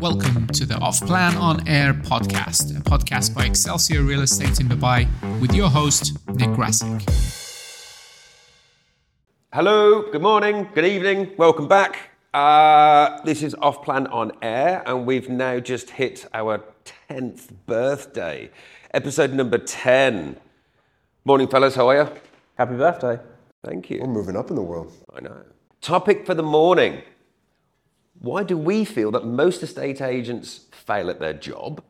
Welcome to the Off Plan on Air podcast, a podcast by Excelsior Real Estate in Dubai with your host, Nick Grasick. Hello, good morning, good evening, welcome back. Uh, this is Off Plan on Air, and we've now just hit our 10th birthday, episode number 10. Morning, fellas, how are you? Happy birthday. Thank you. We're you. moving up in the world. I know. Topic for the morning Why do we feel that most estate agents fail at their job?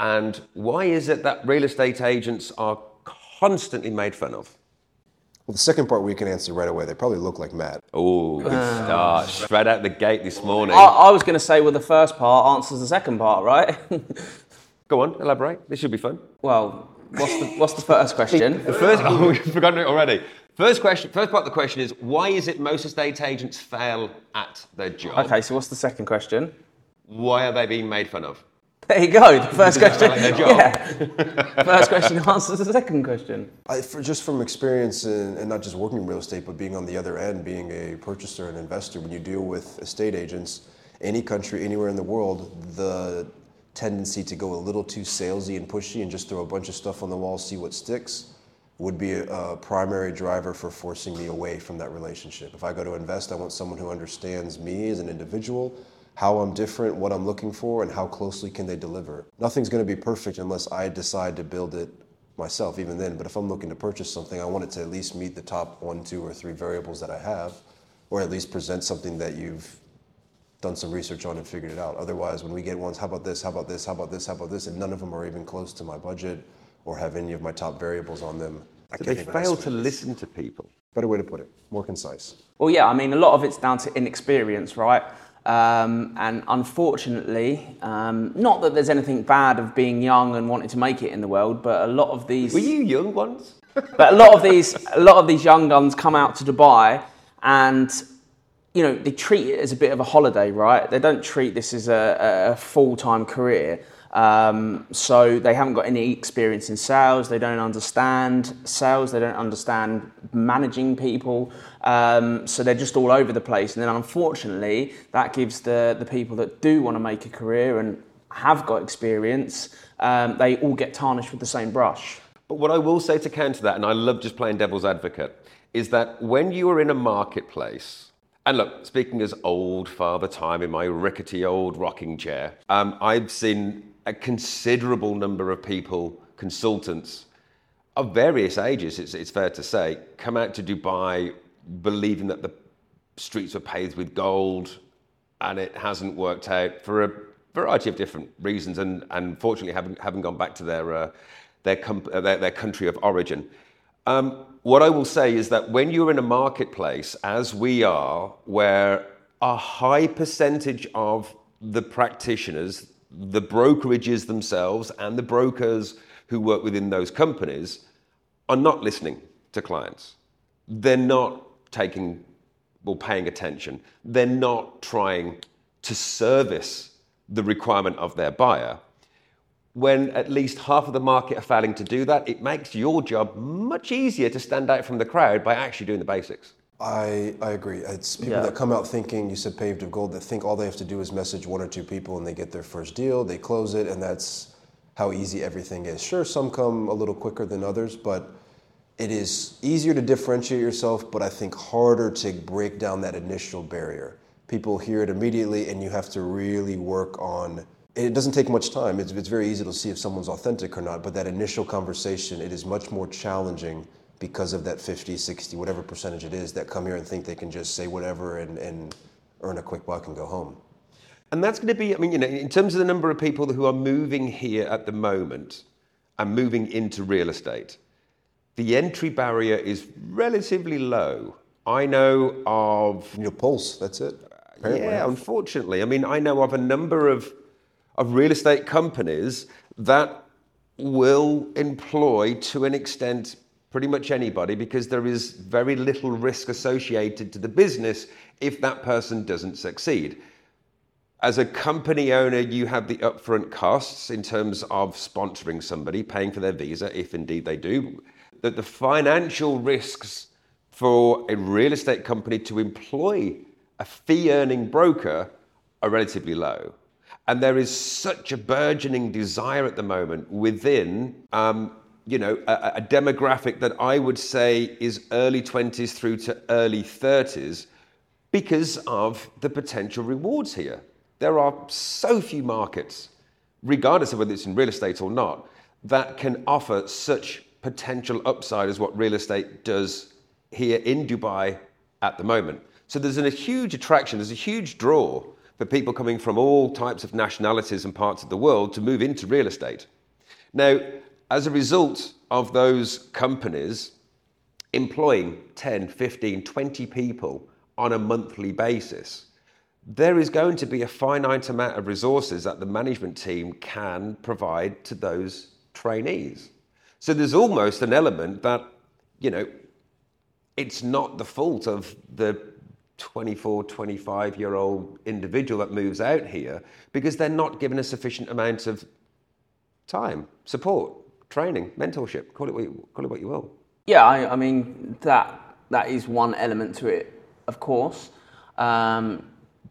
And why is it that real estate agents are constantly made fun of? Well, the second part we can answer right away. They probably look like Matt. Oh, good ah. start. Straight out the gate this morning. I, I was going to say, well, the first part answers the second part, right? Go on, elaborate. This should be fun. well, what's the, what's the first question? The first, oh, we've forgotten it already. First question, first part of the question is why is it most estate agents fail at their job? Okay, so what's the second question? Why are they being made fun of? There you go. The first question. like their Yeah. First question answers the second question. I, for, just from experience in, and not just working in real estate, but being on the other end, being a purchaser and investor, when you deal with estate agents, any country, anywhere in the world, the tendency to go a little too salesy and pushy and just throw a bunch of stuff on the wall, see what sticks, would be a, a primary driver for forcing me away from that relationship. If I go to invest, I want someone who understands me as an individual, how I'm different, what I'm looking for, and how closely can they deliver. Nothing's going to be perfect unless I decide to build it myself, even then. But if I'm looking to purchase something, I want it to at least meet the top one, two, or three variables that I have, or at least present something that you've done some research on and figured it out. Otherwise, when we get ones, how about this, how about this, how about this, how about this, and none of them are even close to my budget or have any of my top variables on them. I So can't they fail to this. listen to people. Better way to put it, more concise. Well, yeah, I mean, a lot of it's down to inexperience, right? Um, and unfortunately, um, not that there's anything bad of being young and wanting to make it in the world, but a lot of these. Were you young ones? But a lot of these, a lot of these young guns come out to Dubai, and you know they treat it as a bit of a holiday, right? They don't treat this as a, a full time career. Um, so they haven't got any experience in sales. They don't understand sales. They don't understand managing people. Um, so they're just all over the place. And then unfortunately, that gives the the people that do want to make a career and have got experience, um, they all get tarnished with the same brush. But what I will say to counter that, and I love just playing devil's advocate, is that when you are in a marketplace, and look, speaking as old father time in my rickety old rocking chair, um, I've seen a considerable number of people, consultants of various ages, it's, it's fair to say, come out to Dubai believing that the streets were paved with gold and it hasn't worked out for a variety of different reasons and, and unfortunately haven't, haven't gone back to their, uh, their, uh, their, their country of origin. Um, what I will say is that when you're in a marketplace, as we are, where a high percentage of the practitioners, the brokerages themselves, and the brokers who work within those companies are not listening to clients. They're not taking or paying attention. They're not trying to service the requirement of their buyer when at least half of the market are failing to do that, it makes your job much easier to stand out from the crowd by actually doing the basics. I, I agree. It's people Yeah. that come out thinking, you said paved of gold, that think all they have to do is message one or two people and they get their first deal, they close it, and that's how easy everything is. Sure, some come a little quicker than others, but it is easier to differentiate yourself, but I think harder to break down that initial barrier. People hear it immediately, and you have to really work on. It doesn't take much time. It's, it's very easy to see if someone's authentic or not, but that initial conversation, it is much more challenging because of that 50, 60, whatever percentage it is that come here and think they can just say whatever and, and earn a quick buck and go home. And that's going to be, I mean, you know, in terms of the number of people who are moving here at the moment and moving into real estate, the entry barrier is relatively low. I know of You know, pulse, that's it. Apparently. Yeah, unfortunately. I mean, I know of a number of, of real estate companies that will employ, to an extent, pretty much anybody because there is very little risk associated to the business if that person doesn't succeed. As a company owner, you have the upfront costs in terms of sponsoring somebody, paying for their visa, if indeed they do. That the financial risks for a real estate company to employ a fee earning broker are relatively low. And there is such a burgeoning desire at the moment within, um, you know, a, a demographic that I would say is early 20s through to early 30s because of the potential rewards here. There are so few markets, regardless of whether it's in real estate or not, that can offer such potential upside as what real estate does here in Dubai at the moment. So there's a huge attraction, there's a huge draw for people coming from all types of nationalities and parts of the world to move into real estate. Now, as a result of those companies employing 10, 15, 20 people on a monthly basis, there is going to be a finite amount of resources that the management team can provide to those trainees. So there's almost an element that, you know, it's not the fault of the 24, 25 year old individual that moves out here because they're not given a sufficient amount of time, support, training, mentorship, call it what you, call it what you will. Yeah, I, I mean, that, that is one element to it, of course. Um,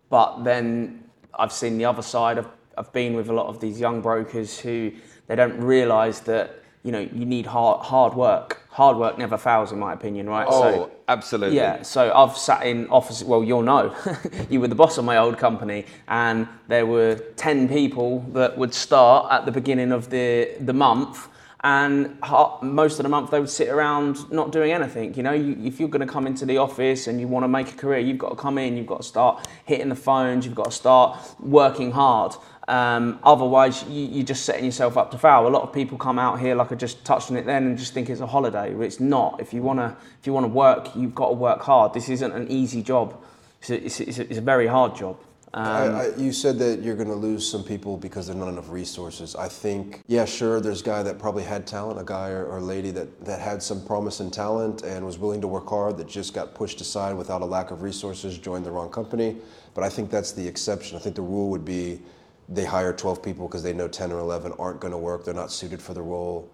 but then I've seen the other side. I've, I've been with a lot of these young brokers who they don't realise that you know you need hard hard work. Hard work never fails, in my opinion, right? Oh, so, absolutely. yeah. So I've sat in office. Well, you'll know, you were the boss of my old company, and there were ten people that would start at the beginning of the the month and most of the month they would sit around not doing anything. You know, if you're going to come into the office and you want to make a career, you've got to come in, you've got to start hitting the phones, you've got to start working hard. Um, otherwise, you, are just setting yourself up to fail. A lot of people come out here, like I just touched on it then, and just think it's a holiday. It's not. If you wanna, if you wanna work, you've got to work hard. This isn't an easy job. It's a, it's a, it's a very hard job. Um, I, I, you said that you're going to lose some people because there's not enough resources. I think, yeah, sure, there's a guy that probably had talent, a guy or, or, a lady that, that had some promise and talent and was willing to work hard that just got pushed aside without a lack of resources, joined the wrong company. But I think that's the exception. I think the rule would be they hire 12 people because they know 10 or 11 aren't going to work, they're not suited for the role,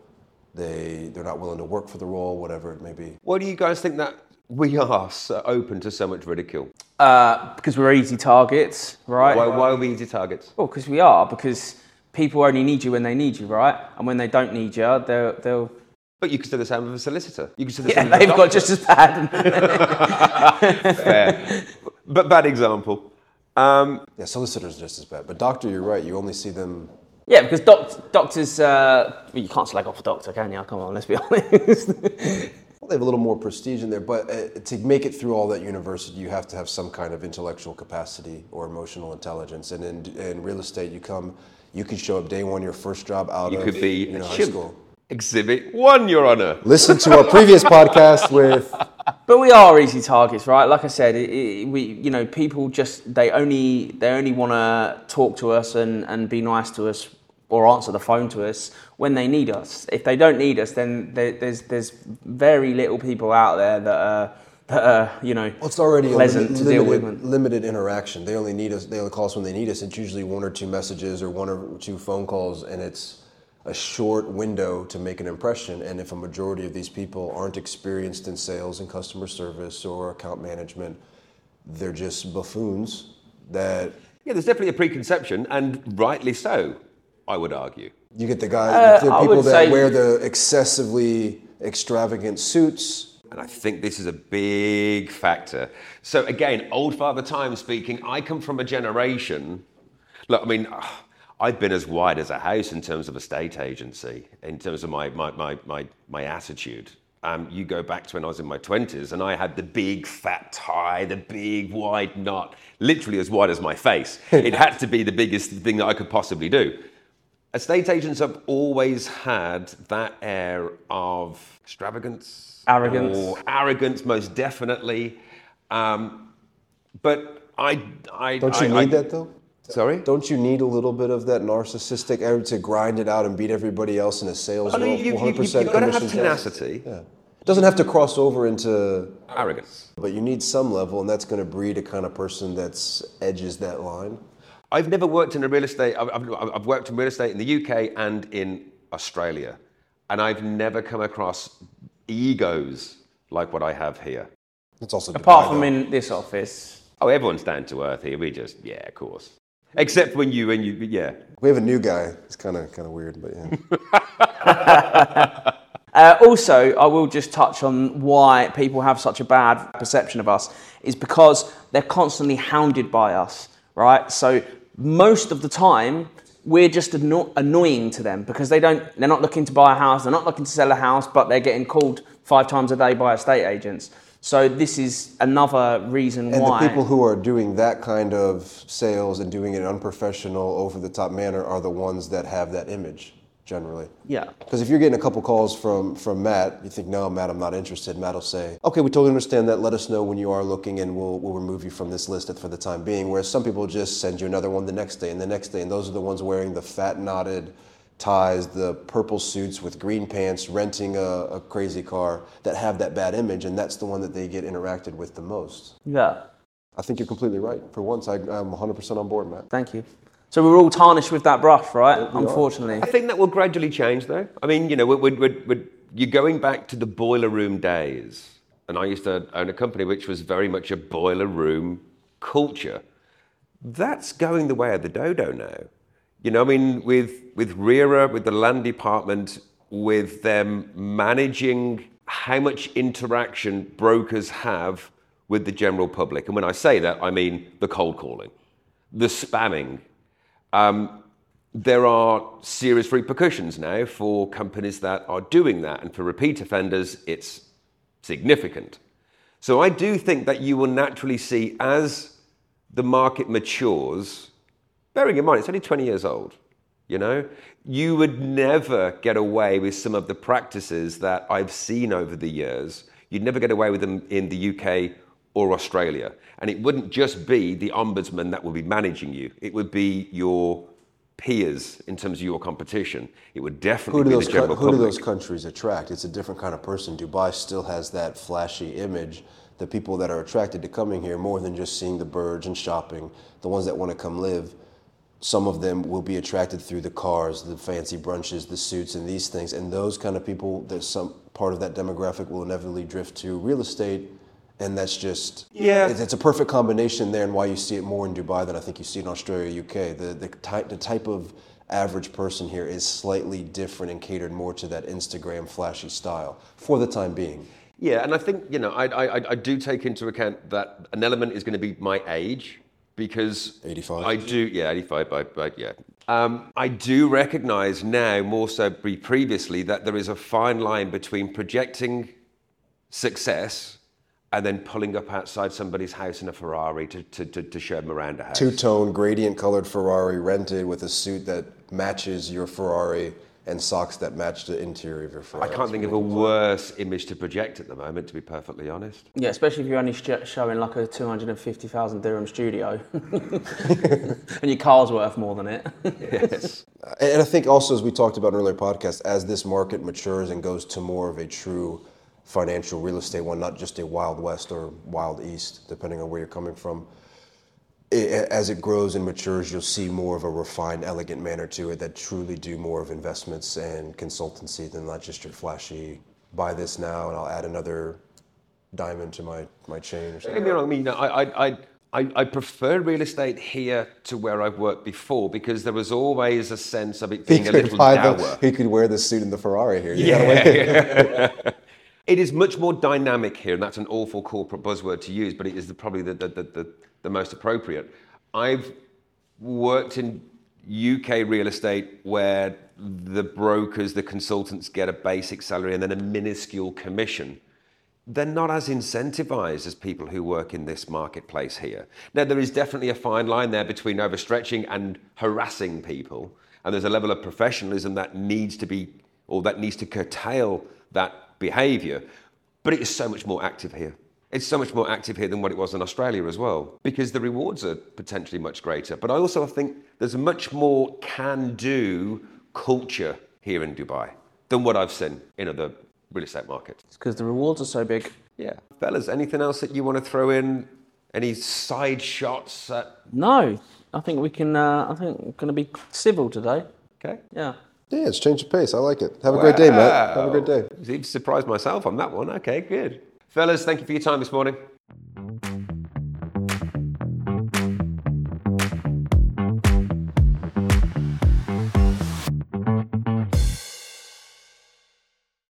they, they're not willing to work for the role, whatever it may be. What do you guys think that we are so open to so much ridicule? Uh, because we're easy targets, right? Why, why are we easy targets? Well, because we are. Because people only need you when they need you, right? And when they don't need you, they'll. they'll... But you can say the same with a solicitor. You can still the yeah, they've got just as bad. Fair. But bad example. Um, yeah, solicitors are just as bad. But doctor, you're right. You only see them yeah, because doc- doctors, uh, well, you can't slag off a doctor, can you? Come on, let's be honest. Well, they have a little more prestige in there, but uh, to make it through all that university, you have to have some kind of intellectual capacity or emotional intelligence. And in, in real estate, you come, you could show up day one, your first job out you of could be you know, high school. Exhibit one, Your Honor. Listen to our previous podcast with. But we are easy targets, right? Like I said, it, it, we you know people just they only they only want to talk to us and, and be nice to us or answer the phone to us when they need us. If they don't need us, then there, there's there's very little people out there that are that are you know well, it's already pleasant limit, to limited, deal with. Limited interaction. They only need us. They only call us when they need us. It's usually one or two messages or one or two phone calls, and it's a short window to make an impression. And if a majority of these people aren't experienced in sales and customer service or account management, they're just buffoons that. Yeah, there's definitely a preconception, and rightly so. I would argue. You get the guys, Uh, the people that say- wear the excessively extravagant suits. And I think this is a big factor. So, again, old father time speaking, I come from a generation. Look, I mean, I've been as wide as a house in terms of a state agency, in terms of my, my, my, my, my attitude. Um, you go back to when I was in my 20s and I had the big fat tie, the big wide knot, literally as wide as my face. it had to be the biggest thing that I could possibly do. Estate agents have always had that air of extravagance, Arrogance. or arrogance, most definitely. Um, but I, I Don't you I- I- need that though? Sorry. Don't you need a little bit of that narcissistic air to grind it out and beat everybody else in a sales I mean, role? you, you, you, 100% you've got to have commission jobs? tenacity, Yeah. It doesn't have to cross over into, arrogance. but you need some level, and that's going to breed a kind of person that's edges that line. I've never worked in a real estate. I've, I've, I've worked in real estate in the UK and in Australia, and I've never come across egos like what I have here. It's also Apart from though. in this office, Oh, everyone's down to earth here. We just, yeah, of course. Except when you, when you, yeah. We have a new guy. It's kind of kind of weird, but yeah. Uh, also, I will just touch on why people have such a bad perception of us is because they're constantly hounded by us, right? So most of the time, we're just anno- annoying to them because they don't. They're not looking to buy a house. They're not looking to sell a house, but they're getting called five times a day by estate agents. So this is another reason And why. the people who are doing that kind of sales and doing it in unprofessional, over the top manner are the ones that have that image generally. yeah. Because if you're getting a couple calls from from Matt, you think, no, Matt, I'm not interested. Matt will say, okay, we totally understand that. Let us know when you are looking, and we'll we'll remove you from this list for the time being. Whereas some people just send you another one the next day and the next day, and those are the ones wearing the fat knotted ties, the purple suits with green pants, renting a, a crazy car that have that bad image, and that's the one that they get interacted with the most. Yeah. I think you're completely right. For once, I, I'm 100% on board, Matt. Thank you. So we're all tarnished with that brush, right? Unfortunately. I think that will gradually change, though. I mean, you know, we're, we're, we're, we're- you're going back to the boiler room days. And I used to own a company which was very much a boiler room culture. That's going the way of the dodo now. You know, I mean, with, with RERA, with the land department, with them managing how much interaction brokers have with the general public. And when I say that, I mean the cold calling, the spamming, um, there are serious repercussions now for companies that are doing that, and for repeat offenders, it's significant. So I do think that you will naturally see as the market matures, bearing in mind it's only 20 years old, you know, you would never get away with some of the practices that I've seen over the years. You'd never get away with them in the UK or Australia. And it wouldn't just be the ombudsman that would be managing you, it would be your peers in terms of your competition. It would definitely Who do be those the co- general who do those countries attract? It's a different kind of person. Dubai still has that flashy image. The people that are attracted to coming here more than just seeing the birds and shopping, the ones that want to come live, some of them will be attracted through the cars, the fancy brunches, the suits, and these things. And those kind of people, that some part of that demographic will inevitably drift to real estate. And that's just Yeah. It's, it's a perfect combination there, and why you see it more in Dubai than I think you see in Australia, UK. The the type the type of average person here is slightly different and catered more to that Instagram flashy style for the time being. Yeah, and I think you know I, I, I do take into account that an element is going to be my age because 85. I do yeah eighty five but, but yeah um, I do recognise now more so pre- previously that there is a fine line between projecting success and then pulling up outside somebody's house in a Ferrari to, to, to, to show them around a house. Two tone gradient colored Ferrari rented with a suit that matches your Ferrari and socks that match the interior of your Ferrari. I can't think of a worse image to project at the moment, to be perfectly honest. Yeah, especially if you're only sh- showing like a 250,000 dirham studio and your car's worth more than it. Yes. And I think also, as we talked about in earlier podcasts, as this market matures and goes to more of a true financial real estate one, not just a wild west or wild east, depending on where you're coming from, i- as it grows and matures, you'll see more of a refined, elegant manner to it that truly do more of investments and consultancy than not just your flashy buy this now and I'll add another diamond to my, my chain or something. get me wrong, I mean, I, I, I, I, prefer real estate here to where I've worked before because there was always a sense of it He being a little dour. the, he could wear the suit in the Ferrari here. You wait. It is much more dynamic here, and that's an awful corporate buzzword to use, but it is the, probably the, the, the, the, the most appropriate. I've worked in UK real estate where the brokers, the consultants get a basic salary and then a minuscule commission. They're not as incentivized as people who work in this marketplace here. Now, there is definitely a fine line there between overstretching and harassing people. And there's a level of professionalism that needs to be, or that needs to curtail that behavior. But it is so much more active here. It's so much more active here than what it was in Australia as well, because the rewards are potentially much greater. But I also think there's a much more can do culture here in Dubai than what I've seen in other real estate markets. It's because the rewards are so big. Yeah. Fellas, anything else that you want to throw in? Any side shots? At... No, I think we can. Uh, I think we're going to be civil today. Okay. Yeah. Yeah, it's changed the pace. I like it. Have a great day, Matt. Have a great day. Wow. Even surprised myself on that one. Okay, good. Fellas, thank you for your time this morning.